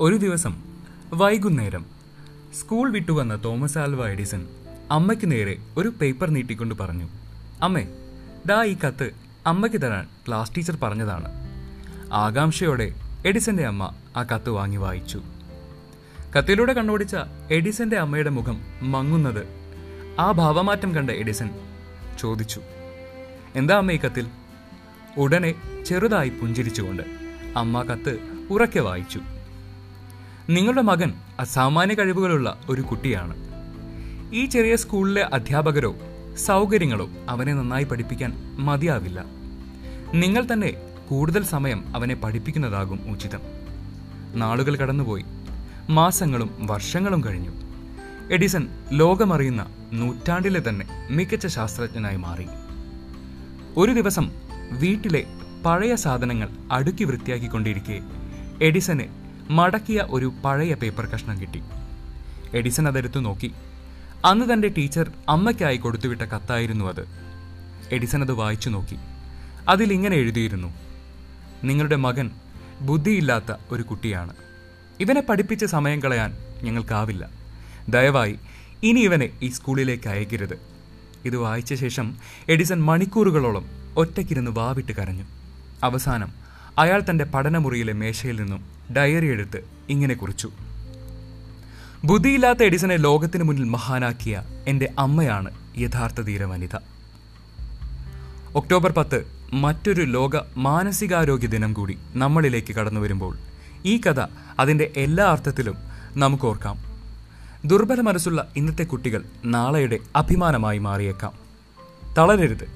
ഒരു ദിവസം വൈകുന്നേരം സ്കൂൾ വിട്ടുവന്ന തോമസ് ആൽവ എഡിസൺ അമ്മയ്ക്ക് നേരെ ഒരു പേപ്പർ നീട്ടിക്കൊണ്ട് പറഞ്ഞു അമ്മേ ദാ ഈ കത്ത് അമ്മയ്ക്ക് തരാൻ ക്ലാസ് ടീച്ചർ പറഞ്ഞതാണ്. ആകാംക്ഷയോടെ എഡിസന്റെ അമ്മ ആ കത്ത് വാങ്ങി വായിച്ചു. കത്തിലൂടെ കണ്ണോടിച്ച എഡിസന്റെ അമ്മയുടെ മുഖം മങ്ങുന്നത് ആ ഭാവമാറ്റം കണ്ട എഡിസൺ ചോദിച്ചു എന്താ അമ്മ ഈ കത്തിൽ? ഉടനെ ചെറുതായി പുഞ്ചിരിച്ചുകൊണ്ട് അമ്മ കത്ത് ഉറക്കെ വായിച്ചു. നിങ്ങളുടെ മകൻ അസാമാന്യ കഴിവുകളുള്ള ഒരു കുട്ടിയാണ്. ഈ ചെറിയ സ്കൂളിലെ അധ്യാപകരോ സൗകര്യങ്ങളോ അവനെ നന്നായി പഠിപ്പിക്കാൻ മതിയാവില്ല. നിങ്ങൾ തന്നെ കൂടുതൽ സമയം അവനെ പഠിപ്പിക്കുന്നതാകും ഉചിതം. നാളുകൾ കടന്നുപോയി. മാസങ്ങളും വർഷങ്ങളും കഴിഞ്ഞു. എഡിസൺ ലോകമറിയുന്ന നൂറ്റാണ്ടിലെ തന്നെ മികച്ച ശാസ്ത്രജ്ഞനായി മാറി. ഒരു ദിവസം വീട്ടിലെ പഴയ സാധനങ്ങൾ അടുക്കി വൃത്തിയാക്കിക്കൊണ്ടിരിക്കെ എഡിസന് മടക്കിയ ഒരു പഴയ പേപ്പർ കഷ്ണം കിട്ടി. എഡിസൺ അതെടുത്തു നോക്കി. അന്ന് തന്റെ ടീച്ചർ അമ്മയ്ക്കായി കൊടുത്തുവിട്ട കത്തായിരുന്നു അത്. എഡിസൺ അത് വായിച്ചു നോക്കി. അതിൽ ഇങ്ങനെ എഴുതിയിരുന്നു. നിങ്ങളുടെ മകൻ ബുദ്ധിയില്ലാത്ത ഒരു കുട്ടിയാണ്. ഇവനെ പഠിപ്പിച്ച സമയം കളയാൻ ഞങ്ങൾക്കാവില്ല. ദയവായി ഇനി ഇവനെ ഈ സ്കൂളിലേക്ക് അയക്കരുത്. ഇത് വായിച്ച ശേഷം എഡിസൺ മണിക്കൂറുകളോളം ഒറ്റയ്ക്കിരുന്ന് വാവിട്ട് കരഞ്ഞു. അവസാനം അയാൾ തന്റെ പഠനമുറിയിലെ മേശയിൽ നിന്നും ഡയറി എടുത്ത് ഇങ്ങനെ കുറിച്ചു. ബുദ്ധിയില്ലാത്ത എഡിസനെ ലോകത്തിന് മുന്നിൽ മഹാനാക്കിയ എന്റെ അമ്മയാണ് യഥാർത്ഥ ധീരവനിത. ഒക്ടോബർ പത്ത് മറ്റൊരു ലോക മാനസികാരോഗ്യ ദിനം കൂടി നമ്മളിലേക്ക് കടന്നു വരുമ്പോൾ ഈ കഥ അതിന്റെ എല്ലാ അർത്ഥത്തിലും നമുക്ക് ഓർക്കാം. ദുർബല മനസ്സുള്ള ഇന്നത്തെ കുട്ടികൾ നാളെയുടെ അഭിമാനമായി മാറിയേക്കാം. തളരരുത്.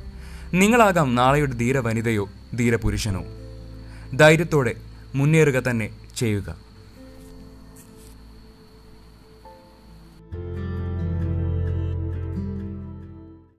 നിങ്ങളാകാം നാളെയുടെ ധീരവനിതയോ ധീരപുരുഷനോ. ധീര പുരുഷനോ ധൈര്യത്തോടെ മുന്നേറുക തന്നെ ചെയ്യുക.